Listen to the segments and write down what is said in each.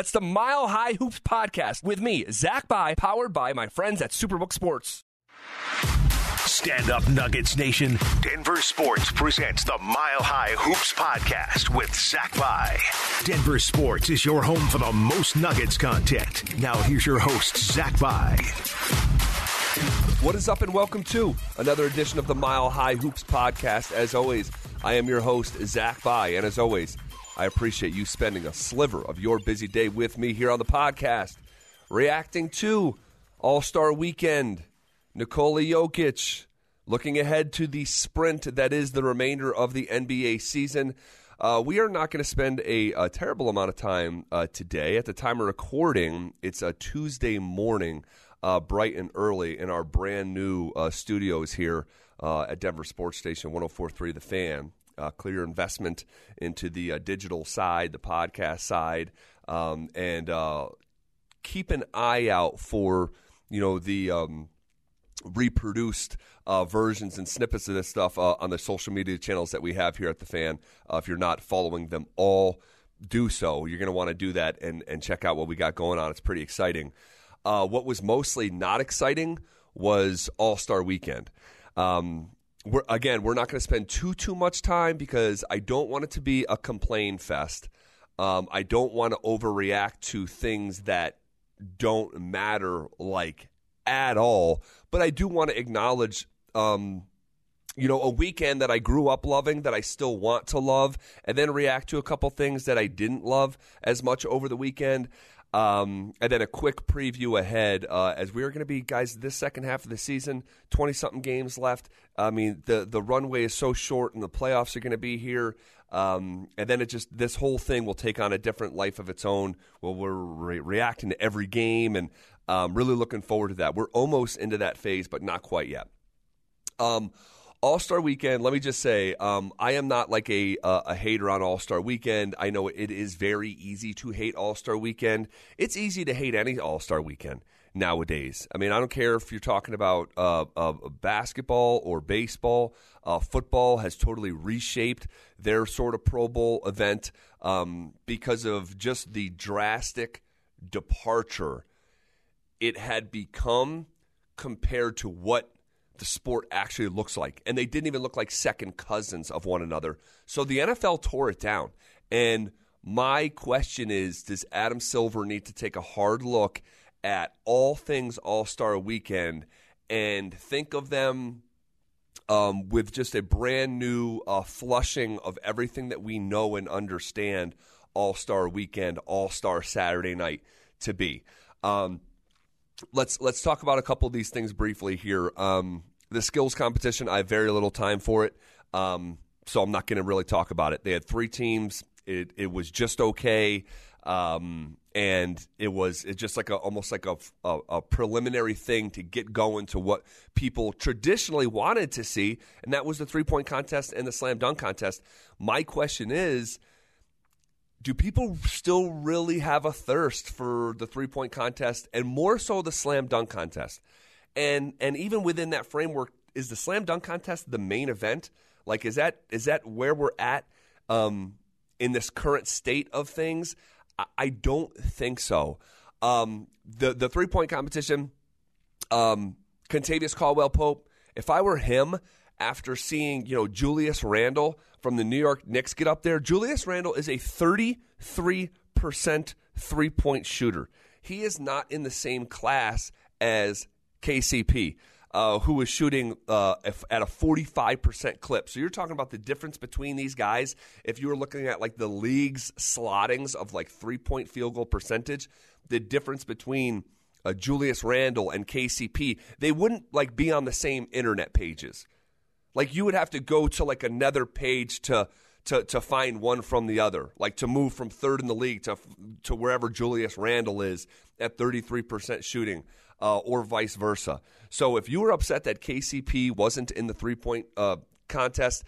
That's the Mile High Hoops podcast with me, Zach By, powered by my friends at Superbook Sports. Stand up, Nuggets Nation. Denver Sports presents the Mile High Hoops podcast with Zach By. Denver Sports is your home for the most Nuggets content. Now, here's your host, Zach By. What is up, and welcome to another edition of the Mile High Hoops podcast. As always, I am your host, Zach By, and as always, I appreciate you spending a sliver of your busy day with me here on the podcast, reacting to All Star Weekend, Nikola Jokic, looking ahead to the sprint that is the remainder of the NBA season. Uh, we are not going to spend a, a, terrible amount of time uh, today. At the time of recording, it's a Tuesday morning, uh, bright and early, in our brand new uh, studios here uh, at Denver Sports Station 1043 The Fan uh, clear investment into the uh, digital side, the podcast side, um, and uh, keep an eye out for you know the um, reproduced uh, versions and snippets of this stuff uh, on the social media channels that we have here at the fan. Uh, if you're not following them all, do so. You're going to want to do that and, and check out what we got going on. It's pretty exciting. what was mostly not exciting was All Star Weekend. Um, we're, again, we're not going to spend too too much time because I don't want it to be a complain fest. Um, I don't want to overreact to things that don't matter like at all. But I do want to acknowledge, um, you know, a weekend that I grew up loving, that I still want to love, and then react to a couple things that I didn't love as much over the weekend. Um, and then a quick preview ahead uh, as we are going to be, guys, this second half of the season, 20 something games left. I mean, the, the runway is so short and the playoffs are going to be here. Um, and then it just, this whole thing will take on a different life of its own. Well, we're re- reacting to every game and um, really looking forward to that. We're almost into that phase, but not quite yet. Um, all Star Weekend. Let me just say, um, I am not like a uh, a hater on All Star Weekend. I know it is very easy to hate All Star Weekend. It's easy to hate any All Star Weekend nowadays. I mean, I don't care if you're talking about uh, uh, basketball or baseball. Uh, football has totally reshaped their sort of Pro Bowl event um, because of just the drastic departure it had become compared to what the sport actually looks like. And they didn't even look like second cousins of one another. So the NFL tore it down. And my question is Does Adam Silver need to take a hard look at all things All Star weekend and think of them um, with just a brand new uh, flushing of everything that we know and understand All Star weekend, All Star Saturday night to be? Um, let's let's talk about a couple of these things briefly here. Um, the skills competition, I have very little time for it, um, so I'm not going to really talk about it. They had three teams. It, it was just okay, um, and it was it just like a almost like a, a, a, preliminary thing to get going to what people traditionally wanted to see, and that was the three point contest and the slam dunk contest. My question is do people still really have a thirst for the three point contest and more so the slam dunk contest? And and even within that framework, is the slam dunk contest the main event? Like, is that is that where we're at um, in this current state of things? I, I don't think so. Um, the the three point competition, um, Kentavious Caldwell Pope. If I were him, after seeing you know Julius Randle from the New York Knicks get up there, Julius Randle is a thirty three percent three point shooter. He is not in the same class as KCP, uh, who was shooting uh, at a 45% clip. So you're talking about the difference between these guys. If you were looking at like the league's slottings of like three point field goal percentage, the difference between uh, Julius Randle and KCP, they wouldn't like be on the same internet pages. Like you would have to go to like another page to to to find one from the other, like to move from third in the league to to wherever Julius Randle is at 33% shooting uh, or vice versa. So if you were upset that KCP wasn't in the three point uh, contest,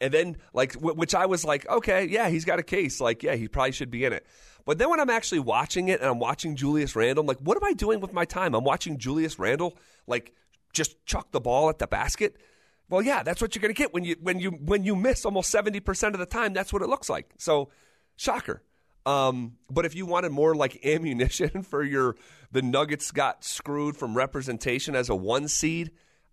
and then like which I was like, okay, yeah, he's got a case. Like, yeah, he probably should be in it. But then when I'm actually watching it and I'm watching Julius Randle, I'm like, what am I doing with my time? I'm watching Julius Randle like just chuck the ball at the basket. Well, yeah, that's what you're going to get when you when you when you miss almost 70% of the time. That's what it looks like. So, shocker. Um, but if you wanted more like ammunition for your the Nuggets got screwed from representation as a one seed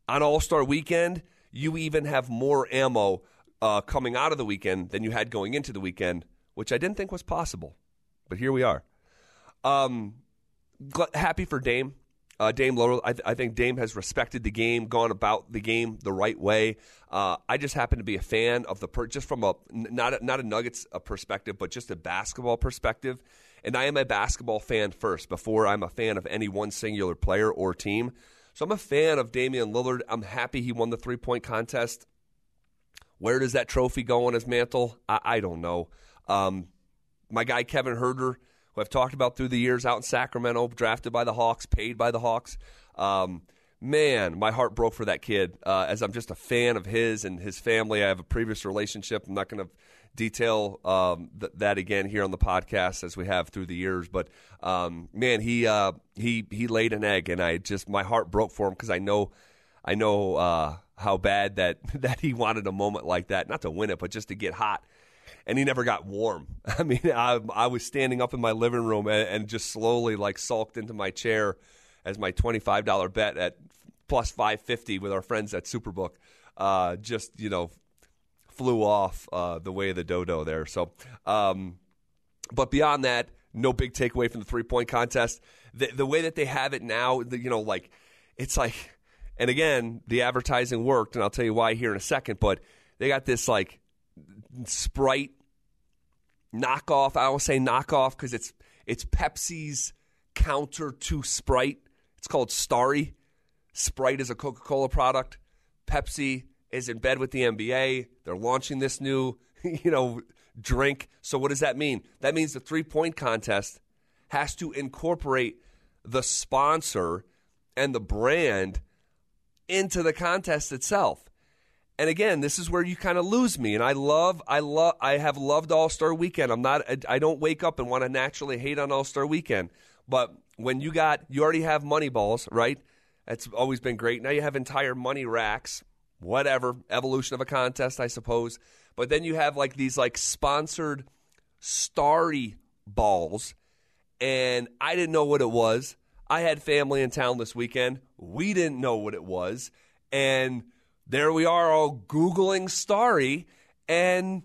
on All Star Weekend, you even have more ammo uh, coming out of the weekend than you had going into the weekend, which I didn't think was possible. But here we are. Um, happy for Dame. Uh, Dame Lillard, I, th- I, think Dame has respected the game, gone about the game the right way. Uh, I just happen to be a fan of the per- just from a not a, not a Nuggets uh, perspective, but just a basketball perspective. And I am a basketball fan first before I'm a fan of any one singular player or team. So I'm a fan of Damian Lillard. I'm happy he won the three point contest. Where does that trophy go on his mantle? I, I don't know. Um, my guy Kevin Huerter who I've talked about through the years out in Sacramento, drafted by the Hawks, paid by the Hawks. Um, man, my heart broke for that kid. Uh, as I'm just a fan of his and his family. I have a previous relationship. I'm not going to detail um, th- that again here on the podcast as we have through the years. But um, man, he uh, he he laid an egg, and I just my heart broke for him because I know I know uh, how bad that that he wanted a moment like that, not to win it, but just to get hot and he never got warm. I mean, I, I was standing up in my living room and, and, just slowly like sulked into my chair as my twenty-five dollar bet at plus five fifty with our friends at Superbook uh, just you know flew off uh, the way of the dodo there. So, um, but beyond that, no big takeaway from the three-point contest. The, the way that they have it now, the, you know, like it's like, and again, the advertising worked, and I'll tell you why here in a second. But they got this like Sprite knockoff. I don't say knockoff because it's it's Pepsi's counter to Sprite. It's called Starry. Sprite is a Coca Cola product. Pepsi is in bed with the NBA. They're launching this new, you know, drink. So what does that mean? That means the three point contest has to incorporate the sponsor and the brand into the contest itself. And again, this is where you kind of lose me. And I love, I love, I have loved All Star Weekend. I'm not, I don't wake up and want to naturally hate on All Star Weekend. But when you got, you already have money balls, right? That's always been great. Now you have entire money racks, whatever, evolution of a contest, I suppose. But then you have like these like sponsored starry balls. And I didn't know what it was. I had family in town this weekend. We didn't know what it was. And there we are all Googling Starry, and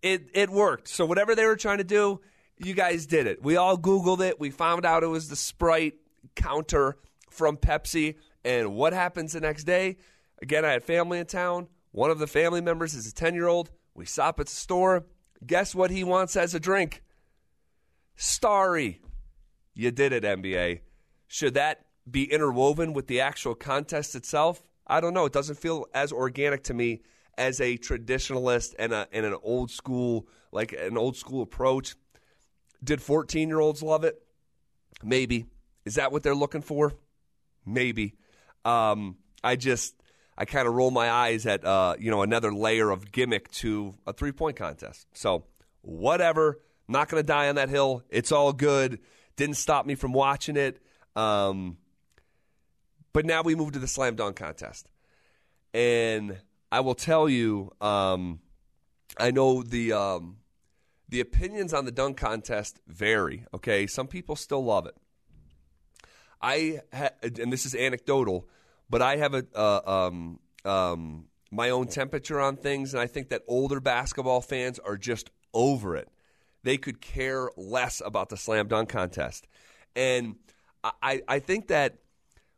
it, it worked. So, whatever they were trying to do, you guys did it. We all Googled it. We found out it was the Sprite counter from Pepsi. And what happens the next day? Again, I had family in town. One of the family members is a 10 year old. We stop at the store. Guess what he wants as a drink? Starry. You did it, NBA. Should that be interwoven with the actual contest itself? I don't know. It doesn't feel as organic to me as a traditionalist and, a, and an old school, like an old school approach. Did 14 year olds love it? Maybe. Is that what they're looking for? Maybe. Um, I just, I kind of roll my eyes at, uh, you know, another layer of gimmick to a three point contest. So, whatever. Not going to die on that hill. It's all good. Didn't stop me from watching it. Um, but now we move to the slam dunk contest. And I will tell you, um, I know the um, the opinions on the dunk contest vary. Okay, some people still love it. I ha- and this is anecdotal, but I have a uh, um, um, my own temperature on things, and I think that older basketball fans are just over it. They could care less about the slam dunk contest, and I I think that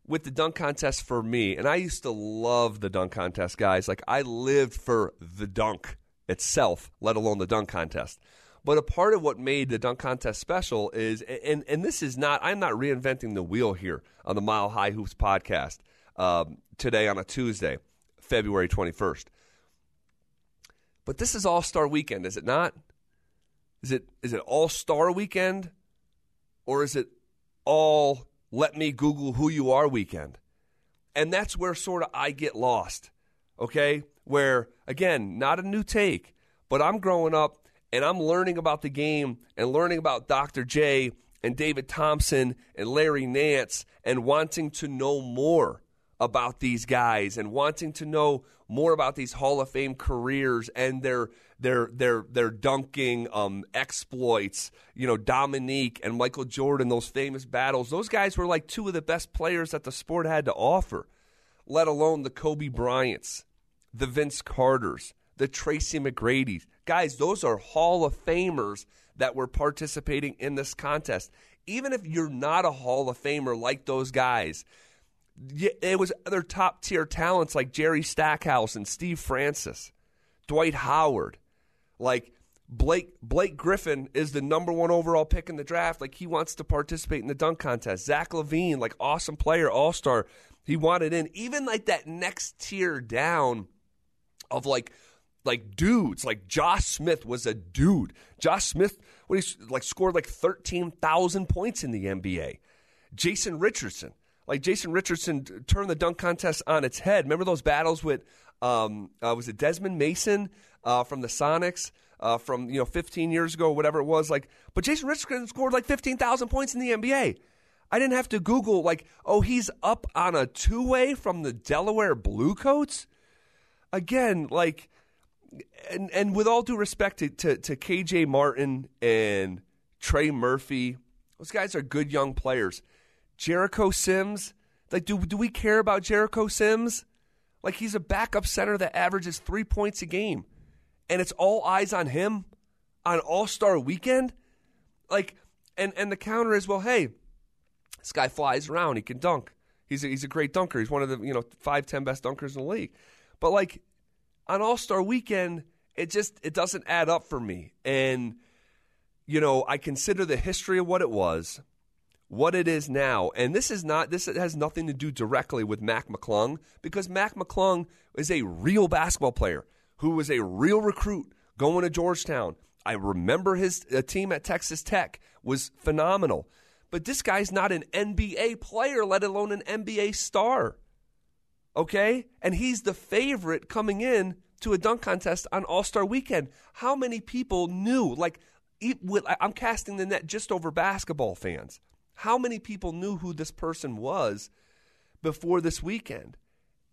with the dunk contest for me, and I used to love the dunk contest, guys. Like I lived for the dunk itself, let alone the dunk contest. But a part of what made the dunk contest special is, and and this is not, I'm not reinventing the wheel here on the Mile High Hoops podcast um, today on a Tuesday, February 21st. But this is All Star Weekend, is it not? Is it is it All Star Weekend, or is it all let me Google who you are weekend. And that's where sort of I get lost, okay? Where, again, not a new take, but I'm growing up and I'm learning about the game and learning about Dr. J and David Thompson and Larry Nance and wanting to know more about these guys and wanting to know more about these Hall of Fame careers and their their their their dunking um, exploits. You know, Dominique and Michael Jordan, those famous battles. Those guys were like two of the best players that the sport had to offer. Let alone the Kobe Bryants, the Vince Carters, the Tracy McGrady's. Guys, those are Hall of Famers that were participating in this contest. Even if you're not a Hall of Famer like those guys, it was other top tier talents like Jerry Stackhouse and Steve Francis, Dwight Howard, like Blake Blake Griffin is the number one overall pick in the draft. Like he wants to participate in the dunk contest. Zach LaVine, like awesome player, all star, he wanted in. Even like that next tier down of like like dudes, like Josh Smith was a dude. Josh Smith, what he like scored like thirteen thousand points in the NBA. Jason Richardson, like Jason Richardson turned the dunk contest on its head. Remember those battles with um, uh, was it Desmond Mason uh, from the Sonics uh, from you know 15 years ago, whatever it was. Like, but Jason Richardson scored like 15,000 points in the NBA. I didn't have to Google like, oh, he's up on a two way from the Delaware Bluecoats. Again, like, and and with all due respect to, to, to KJ Martin and Trey Murphy, those guys are good young players. Jericho Sims, like, do do we care about Jericho Sims? Like, he's a backup center that averages three points a game, and it's all eyes on him on All Star Weekend. Like, and and the counter is, well, hey, this guy flies around, he can dunk. He's a, he's a great dunker. He's one of the you know five ten best dunkers in the league. But like on All Star Weekend, it just it doesn't add up for me. And you know, I consider the history of what it was what it is now. And this is not this has nothing to do directly with Mac McClung because Mac McClung is a real basketball player who was a real recruit going to Georgetown. I remember his uh, team at Texas Tech was phenomenal. But this guy's not an NBA player, let alone an NBA star. Okay? And he's the favorite coming in to a dunk contest on All Star weekend. How many people knew? Like, I'm casting the net just over basketball fans. How many people knew who this person was before this weekend?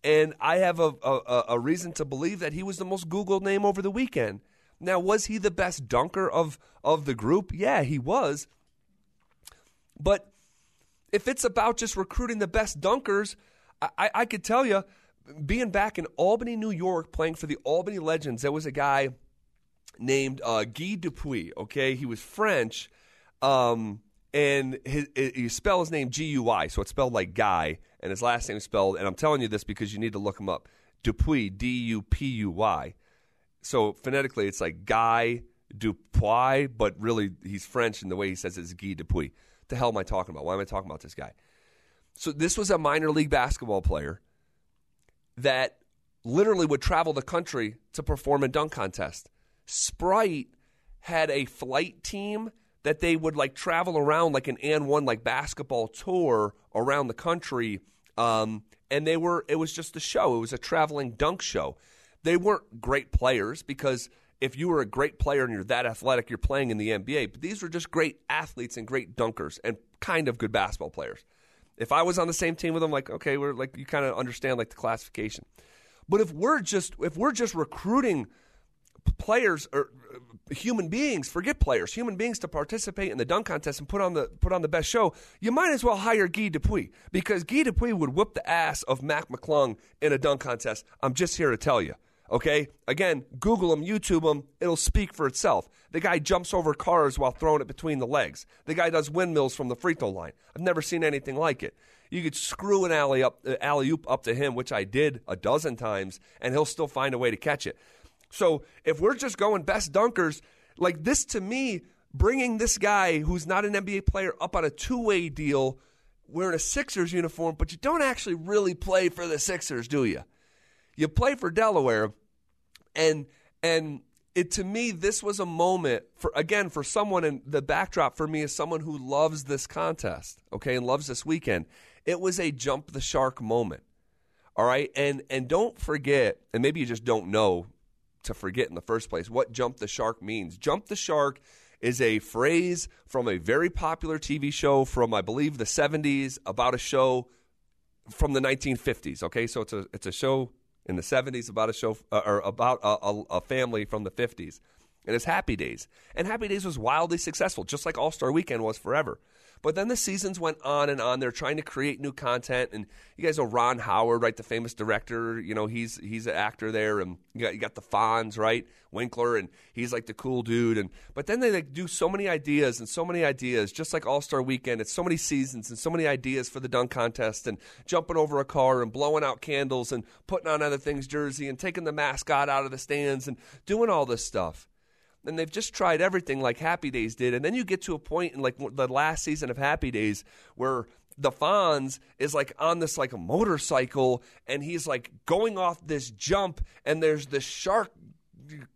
And I have a, a, a reason to believe that he was the most Googled name over the weekend. Now, was he the best dunker of, of the group? Yeah, he was. But if it's about just recruiting the best dunkers, I, I could tell you, being back in Albany, New York, playing for the Albany Legends, there was a guy named uh, Guy Dupuy. Okay, he was French, um, and his, you spell his name G U I, so it's spelled like Guy, and his last name is spelled. And I'm telling you this because you need to look him up. Dupuy, D U P U Y. So phonetically, it's like Guy Dupuy, but really he's French, and the way he says it is Guy Dupuy. What the hell am I talking about? Why am I talking about this guy? So this was a minor league basketball player that literally would travel the country to perform a dunk contest. Sprite had a flight team that they would like travel around like an AND1 like basketball tour around the country. Um, and they were it was just a show. It was a traveling dunk show. They weren't great players because if you were a great player and you're that athletic, you're playing in the NBA. But these were just great athletes and great dunkers and kind of good basketball players. If I was on the same team with them, like okay, we're like you kind of understand like the classification. But if we're just if we're just recruiting players or human beings, forget players, human beings to participate in the dunk contest and put on the put on the best show, you might as well hire Guy Dupuy because Guy Dupuy would whoop the ass of Mac McClung in a dunk contest. I'm just here to tell you. Okay? Again, Google him, YouTube him, it'll speak for itself. The guy jumps over cars while throwing it between the legs. The guy does windmills from the free throw line. I've never seen anything like it. You could screw an alley up, uh, alley oop up to him, which I did a dozen times, and he'll still find a way to catch it. So if we're just going best dunkers, like this to me, bringing this guy who's not an NBA player up on a two way deal wearing a Sixers uniform, but you don't actually really play for the Sixers, do you? You play for Delaware, and and it to me this was a moment for again for someone in the backdrop for me is someone who loves this contest, okay, and loves this weekend. It was a jump the shark moment. All right, and and don't forget, and maybe you just don't know to forget in the first place what jump the shark means. Jump the shark is a phrase from a very popular TV show from, I believe, the 70s about a show from the 1950s. Okay, so it's a it's a show in the 70s about a show uh, or about a, a, a family from the 50s, and it's Happy Days. And Happy Days was wildly successful, just like All Star Weekend was forever. But then the seasons went on and on. They're trying to create new content, and you guys know Ron Howard, right? The famous director. You know he's he's an actor there, and you got you got the Fonz, right? Winkler, and he's like the cool dude. And but then they like do so many ideas and so many ideas, just like All Star Weekend. It's so many seasons and so many ideas for the dunk contest, and jumping over a car and blowing out candles and putting on other things jersey and taking the mascot out of the stands and doing all this stuff and they've just tried everything like Happy Days did. And then you get to a point in like the last season of Happy Days where the Fonz is like on this like a motorcycle and he's like going off this jump and there's this shark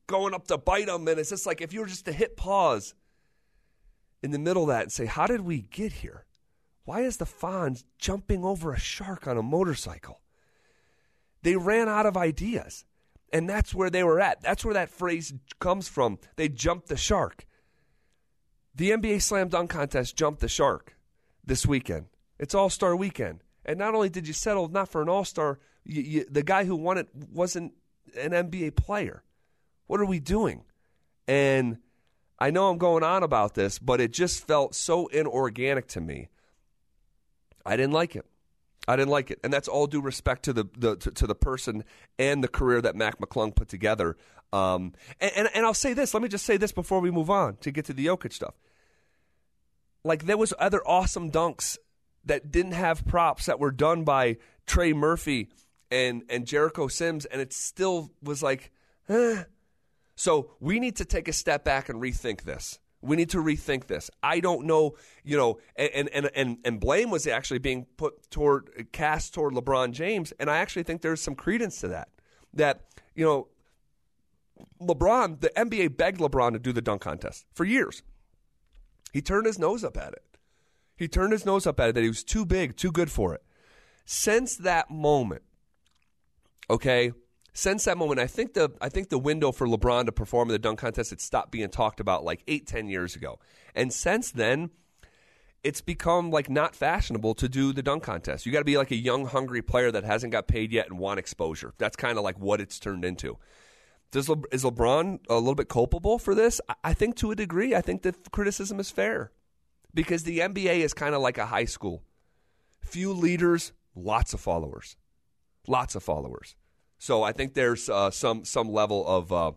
going up to bite him and it's just like if you were just to hit pause in the middle of that and say, How did we get here? Why is the Fonz jumping over a shark on a motorcycle? They ran out of ideas. And that's where they were at. That's where that phrase comes from. They jumped the shark. The NBA Slam Dunk Contest jumped the shark this weekend. It's All Star weekend. And not only did you settle not for an All Star, the guy who won it wasn't an NBA player. What are we doing? And I know I'm going on about this, but it just felt so inorganic to me. I didn't like it. I didn't like it, and that's all due respect to the, the to, to, the person and the career that Mac McClung put together. Um, and, and, and I'll say this. Let me just say this before we move on to get to the Jokic stuff. Like there was other awesome dunks that didn't have props that were done by Trey Murphy and and Jericho Sims, and it still was like, eh. so we need to take a step back and rethink this. We need to rethink this. I don't know, you know, and and and and blame was actually being put toward cast toward LeBron James, and I actually think there's some credence to that. That you know, LeBron, the NBA begged LeBron to do the dunk contest for years. He turned his nose up at it. He turned his nose up at it that he was too big, too good for it. Since that moment, okay, since that moment, I think the I think the window for LeBron to perform in the dunk contest had stopped being talked about like eight, ten years ago, and since then, it's become like not fashionable to do the dunk contest. You got to be like a young, hungry player that hasn't got paid yet and want exposure. That's kind of like what it's turned into. Does Le- is LeBron a little bit culpable for this? I-, I think to a degree. I think the criticism is fair because the NBA is kind of like a high school. Few leaders, lots of followers, lots of followers. So I think there's uh, some some level of uh,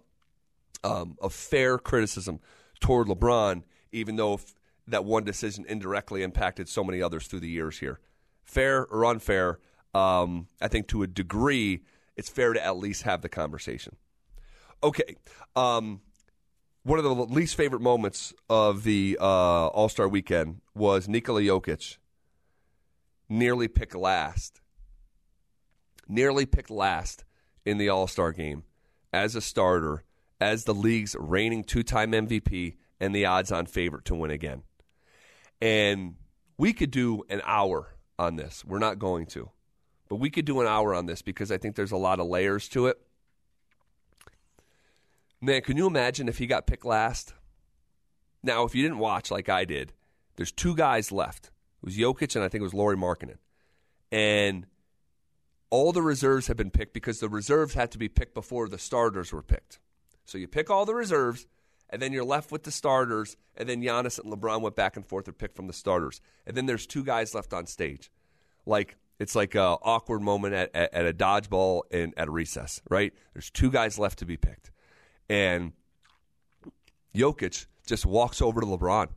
um, fair criticism toward LeBron, even though that one decision indirectly impacted so many others through the years here. Fair or unfair, um, I think to a degree, it's fair to at least have the conversation. Okay. Um, one of the least favorite moments of the uh, All Star weekend was Nikola Jokic nearly picked last. Nearly picked last in the All Star game as a starter, as the league's reigning two time MVP and the odds on favorite to win again. And we could do an hour on this. We're not going to. But we could do an hour on this because I think there's a lot of layers to it. Man, can you imagine if he got picked last? Now, if you didn't watch like I did, there's two guys left. It was Jokic and I think it was Lauri Markkanen. And all the reserves have been picked because the reserves had to be picked before the starters were picked. So you pick all the reserves, and then you're left with the starters, and then Giannis and LeBron went back and forth or picked from the starters. And then there's two guys left on stage. Like it's like a awkward moment at, at, at a dodgeball and at a recess, right? There's two guys left to be picked. And Jokic just walks over to LeBron.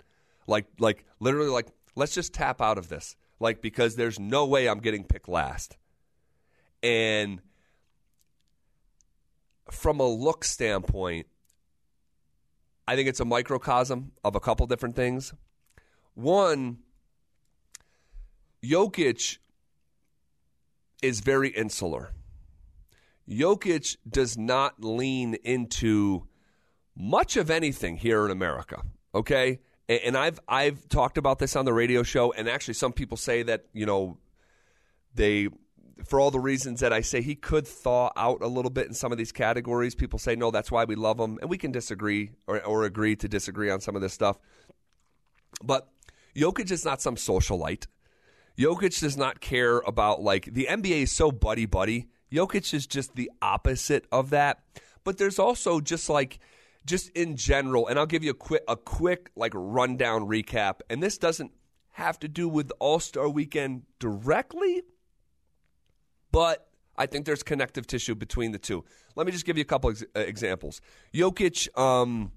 Like like literally like, let's just tap out of this. Like because there's no way I'm getting picked last. And from a look standpoint, I think it's a microcosm of a couple different things. One, Jokic is very insular. Jokic does not lean into much of anything here in America. Okay, and I've I've talked about this on the radio show, and actually, some people say that you know they for all the reasons that I say he could thaw out a little bit in some of these categories. People say, no, that's why we love him. And we can disagree or, or agree to disagree on some of this stuff. But Jokic is not some socialite. Jokic does not care about like the NBA is so buddy buddy. Jokic is just the opposite of that. But there's also just like just in general, and I'll give you a quick a quick like rundown recap. And this doesn't have to do with All Star Weekend directly, but I think there's connective tissue between the two. Let me just give you a couple ex- uh, examples. Jokic. Um,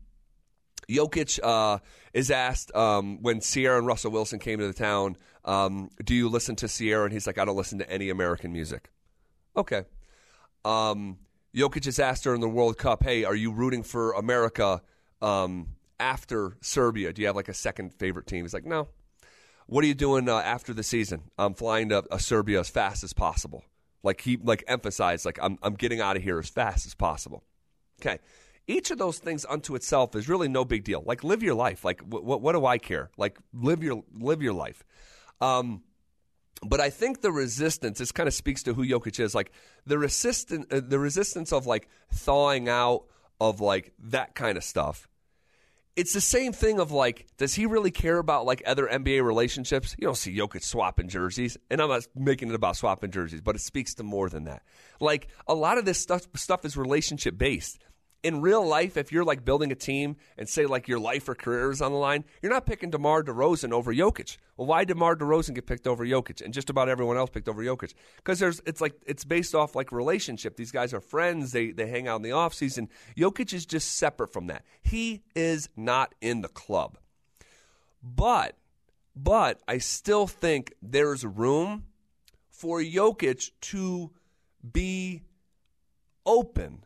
Jokic uh, is asked um, when Ciara and Russell Wilson came to the town, um, "Do you listen to Ciara?" And he's like, "I don't listen to any American music." Okay. Um, Jokic is asked during the World Cup, "Hey, are you rooting for America um, after Serbia? Do you have like a second favorite team?" He's like, "No." What are you doing uh, after the season? I'm flying to uh, Serbia as fast as possible. Like he like emphasized, like I'm I'm getting out of here as fast as possible. Okay. Each of those things unto itself is really no big deal. Like live your life. Like what what do I care? Like live your live your life. Um, but I think the resistance. This kind of speaks to who Jokic is. Like the resistance, uh, the resistance of like thawing out of like that kind of stuff. It's the same thing of like, does he really care about like other NBA relationships? You don't see Jokic swapping jerseys, and I'm not making it about swapping jerseys, but it speaks to more than that. Like a lot of this stuff stuff is relationship based in real life, if you're like building a team and say like your life or career is on the line, you're not picking DeMar DeRozan over Jokic. Well, why DeMar DeRozan get picked over Jokic and just about everyone else picked over Jokic? Because there's it's like it's based off like relationship. These guys are friends. They they hang out in the offseason. Jokic is just separate from that. He is not in the club. But but I still think there's room for Jokic to be open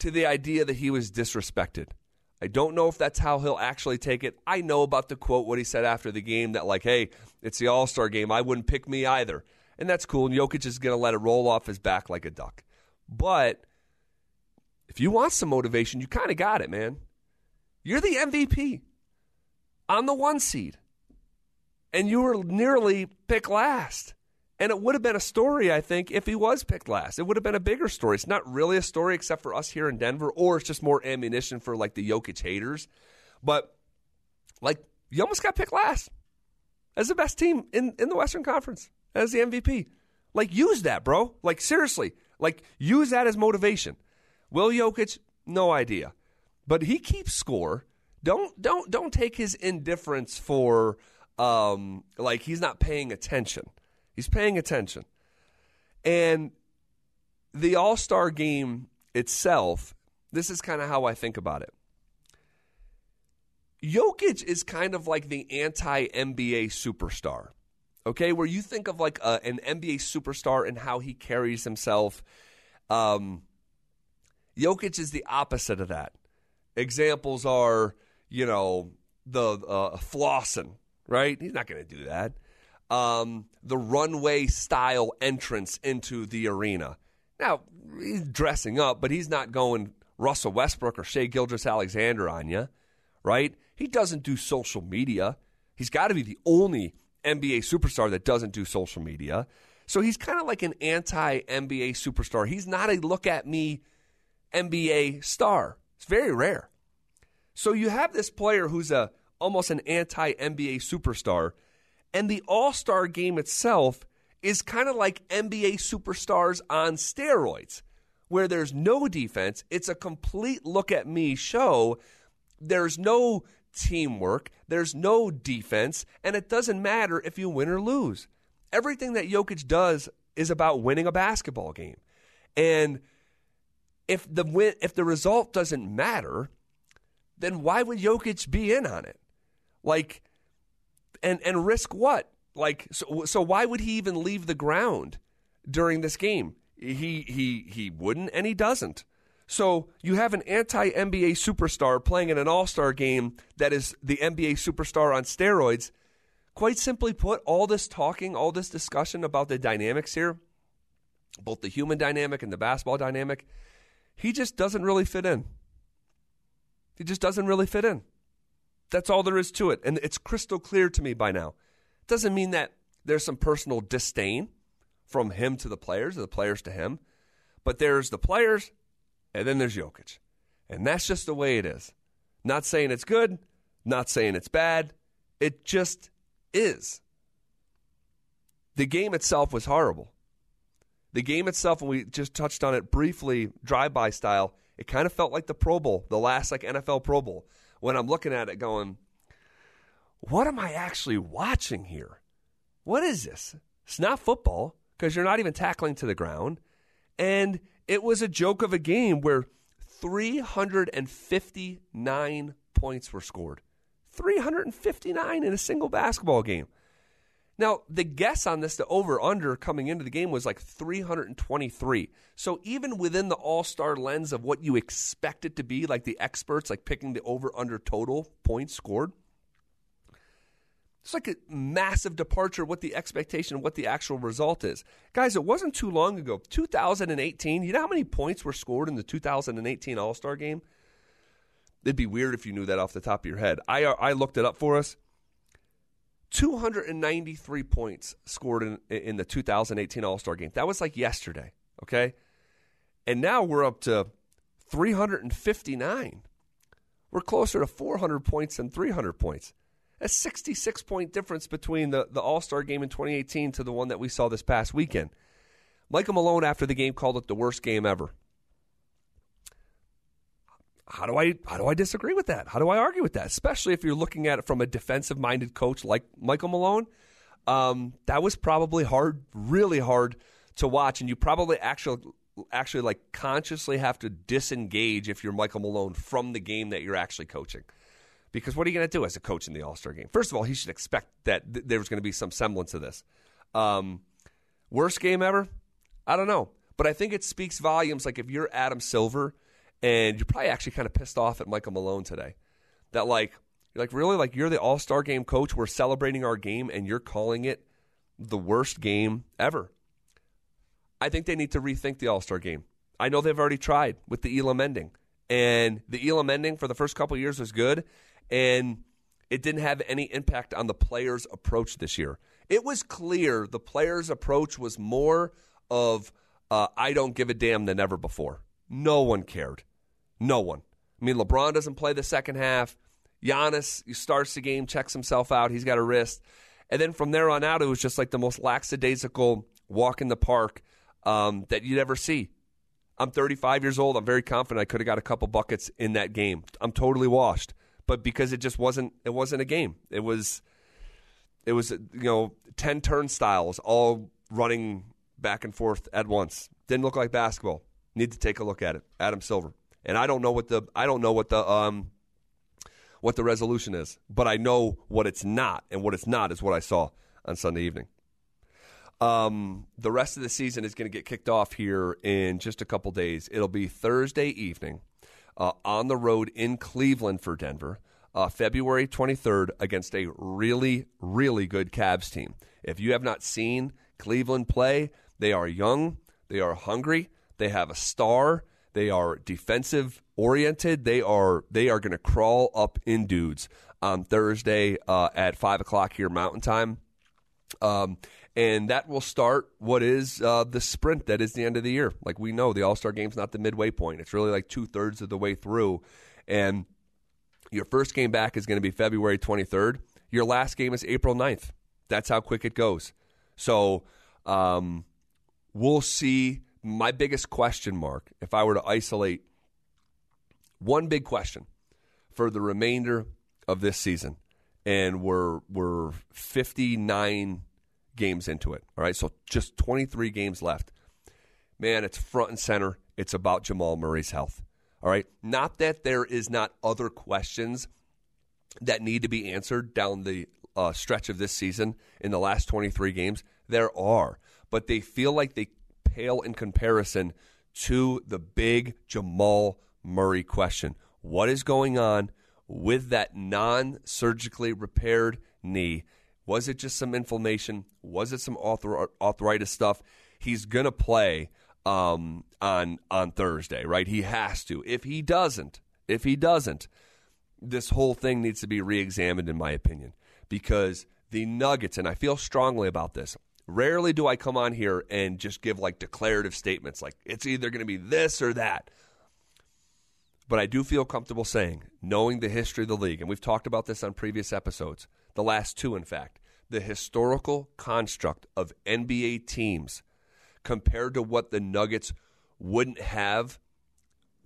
to the idea that he was disrespected. I don't know if that's how he'll actually take it. I know about the quote, what he said after the game, that, like, hey, it's the All Star game. I wouldn't pick me either. And that's cool. And Jokic is going to let it roll off his back like a duck. But if you want some motivation, you kind of got it, man. You're the MVP on the one seed, and you were nearly picked last. And it would have been a story, I think, if he was picked last. It would have been a bigger story. It's not really a story except for us here in Denver, or it's just more ammunition for like the Jokic haters. But like you almost got picked last as the best team in, in the Western Conference as the MVP. Like use that, bro. Like seriously. Like use that as motivation. Will Jokic? No idea. But he keeps score. Don't don't don't take his indifference for um like he's not paying attention. He's paying attention. And the All Star game itself, this is kind of how I think about it. Jokic is kind of like the anti NBA superstar, okay? Where you think of like a, an NBA superstar and how he carries himself. Um, Jokic is the opposite of that. Examples are, you know, the uh, flossing, right? He's not going to do that um, the runway style entrance into the arena. Now, he's dressing up, but he's not going Russell Westbrook or Shai Gilgeous-Alexander on you, right? He doesn't do social media. He's got to be the only NBA superstar that doesn't do social media. So he's kind of like an anti NBA superstar. He's not a look at me NBA star. It's very rare. So you have this player who's a almost an anti NBA superstar and the All Star game itself is kind of like NBA superstars on steroids, where there's no defense. It's a complete look at me show. There's no teamwork, there's no defense, and it doesn't matter if you win or lose. Everything that Jokic does is about winning a basketball game. And if the win, if the result doesn't matter, then why would Jokic be in on it? Like and and risk what? Like so, so why would he even leave the ground during this game? He he he wouldn't and he doesn't. So you have an anti NBA superstar playing in an All Star game that is the NBA superstar on steroids. Quite simply put, all this talking, all this discussion about the dynamics here, both the human dynamic and the basketball dynamic, he just doesn't really fit in. He just doesn't really fit in. That's all there is to it. And it's crystal clear to me by now. Doesn't mean that there's some personal disdain from him to the players, or the players to him. But there's the players, and then there's Jokic. And that's just the way it is. Not saying it's good, not saying it's bad. It just is. the game itself was horrible. The game itself, and we just touched on it briefly, drive-by style, it kind of felt like the Pro Bowl, the last like NFL Pro Bowl. When I'm looking at it, going, "What am I actually watching here? What is this? It's not football because you're not even tackling to the ground." And it was a joke of a game where 359 points were scored. 359 in a single basketball game. Now, the guess on this, the over under coming into the game was like 323. So even within the all star lens of what you expect it to be, like the experts, like picking the over under total points scored, it's like a massive departure what the expectation, what the actual result is. Guys, it wasn't too long ago, 2018. You know how many points were scored in the 2018 All Star game? It'd be weird if you knew that off the top of your head. I, uh, I looked it up for us. 293 points scored in, in the 2018 All Star game. That was like yesterday, okay? And now we're up to 359. We're closer to 400 points than 300 points. A 66 point difference between the, the All Star game in 2018 to the one that we saw this past weekend. Michael Malone, after the game, called it the worst game ever. How do I how do I disagree with that? How do I argue with that? Especially if you're looking at it from a defensive minded coach like Michael Malone. Um, that was probably hard, really hard to watch, and you probably actually actually like consciously have to disengage if you're Michael Malone from the game that you're actually coaching. Because what are you going to do as a coach in the All Star game? First of all, he should expect that th- there's going to be some semblance of this. Um, worst game ever? I don't know. But I think it speaks volumes. Like if you're Adam Silver and you're probably actually kind of pissed off at Michael Malone today, that like, you're like really like you're the All Star game coach. We're celebrating our game and you're calling it the worst game ever. I think they need to rethink the All Star game. I know they've already tried with the Elam ending. And the Elam ending for the first couple years was good and it didn't have any impact on the players' approach this year. It was clear the players' approach was more of uh, I don't give a damn than ever before. No one cared. No one. I mean, LeBron doesn't play the second half. Giannis starts the game, checks himself out. He's got a wrist. And then from there on out, it was just like the most lackadaisical walk in the park um, that you'd ever see. I'm 35 years old. I'm very confident I could have got a couple buckets in that game. I'm totally washed but because it just wasn't it wasn't a game. It was it was you know ten turnstiles all running back and forth at once. Didn't look like basketball. Need to take a look at it. Adam Silver. And I don't know what the I don't know what the um what the resolution is, but I know what it's not, and what it's not is what I saw on Sunday evening. Um, the rest of the season is going to get kicked off here in just a couple days. It'll be Thursday evening uh, on the road in Cleveland for Denver, uh, February 23rd against a really, really good Cavs team. If you have not seen Cleveland play, they are young, they are hungry, they have a star, they are defensive oriented. They are they are going to crawl up in dudes on Thursday uh, at five o'clock here Mountain Time. Um, and that will start what is uh, the sprint that is the end of the year. Like we know, the All Star game's not the midway point; it's really like two thirds of the way through. And your first game back is going to be February 23rd. Your last game is April 9th. That's how quick it goes. So um, we'll see. My biggest question mark, if I were to isolate one big question for the remainder of this season, and we're we're 59 games into it. All right, so just 23 games left. Man, it's front and center. It's about Jamal Murray's health. All right, not that there is not other questions that need to be answered down the uh, stretch of this season in the last 23 games. There are, but they feel like they pale in comparison to the big Jamal Murray question. What is going on with that non surgically repaired knee? Was it just some inflammation? Was it some arthritis stuff? He's going to play um, on on Thursday, right? He has to. If he doesn't, if he doesn't, this whole thing needs to be re-examined, in my opinion, because the Nuggets, and I feel strongly about this. Rarely do I come on here and just give like declarative statements, like it's either going to be this or that. But I do feel comfortable saying, knowing the history of the league, and we've talked about this on previous episodes, the last two, in fact, the historical construct of NBA teams compared to what the Nuggets wouldn't have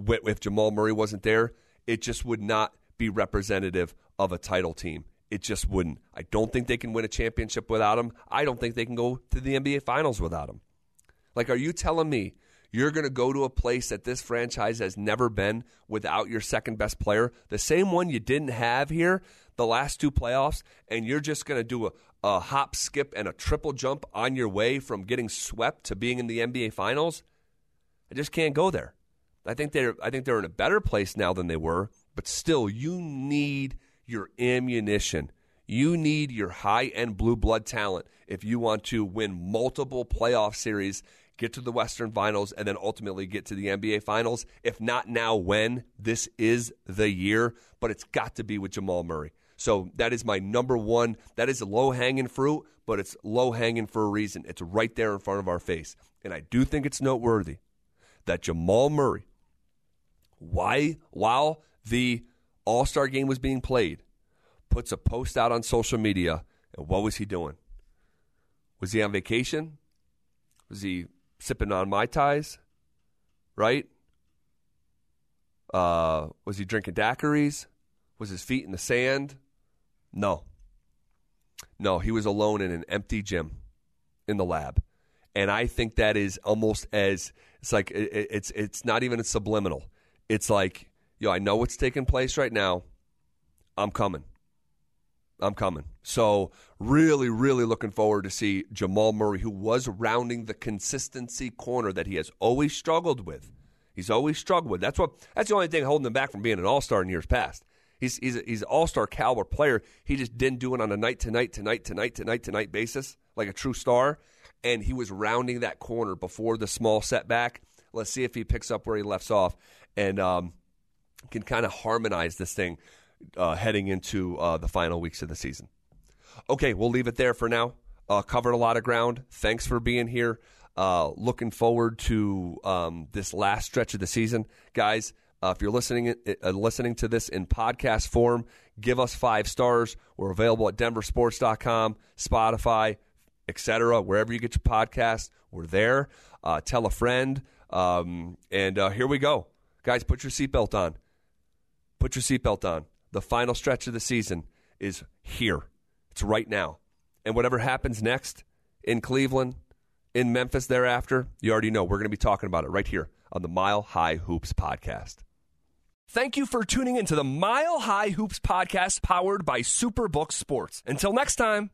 if Jamal Murray wasn't there, it just would not be representative of a title team. It just wouldn't. I don't think they can win a championship without him. I don't think they can go to the NBA Finals without him. Like, are you telling me you're going to go to a place that this franchise has never been without your second best player, the same one you didn't have here the last two playoffs, and you're just going to do a, a hop, skip, and a triple jump on your way from getting swept to being in the NBA Finals? I just can't go there. I think they're I think they're in a better place now than they were, but still you need your ammunition. You need your high-end blue blood talent if you want to win multiple playoff series get to the Western Finals, and then ultimately get to the NBA Finals. If not now, when? This is the year, but it's got to be with Jamal Murray. So that is my number one. That is a low hanging fruit, but it's low hanging for a reason. It's right there in front of our face. And I do think it's noteworthy that Jamal Murray, why, while the All Star game was being played, puts a post out on social media. And what was he doing? Was he on vacation? Was he sipping on Mai Tais, right? Uh, was he drinking daiquiris? Was his feet in the sand? No. No, he was alone in an empty gym in the lab. And I think that is almost as it's like it, it's it's not even a subliminal. It's like, yo, I know what's taking place right now. I'm coming. I'm coming. So really, really looking forward to see Jamal Murray, who was rounding the consistency corner that he has always struggled with. He's always struggled with. That's what. That's the only thing holding him back from being an All Star in years past. He's he's he's an All Star caliber player. He just didn't do it on a night to night to night to night to night to night basis like a true star. And he was rounding that corner before the small setback. Let's see if he picks up where he left off and um, can kind of harmonize this thing uh, heading into uh, the final weeks of the season. Okay, we'll leave it there for now. Uh, covered a lot of ground. Thanks for being here. Uh, looking forward to um, this last stretch of the season, guys. Uh, if you're listening uh, listening to this in podcast form, give us five stars. We're available at denversports.com, Spotify, etc. Wherever you get your podcast, we're there. Tell a friend. Um, and here we go. Guys, put your seatbelt on. Put your seatbelt on. The final stretch of the season is here. It's right now. And whatever happens next in Cleveland, in Memphis thereafter, you already know. We're going to be talking about it right here on the Mile High Hoops podcast. Thank you for tuning into the Mile High Hoops podcast powered by Superbook Sports. Until next time.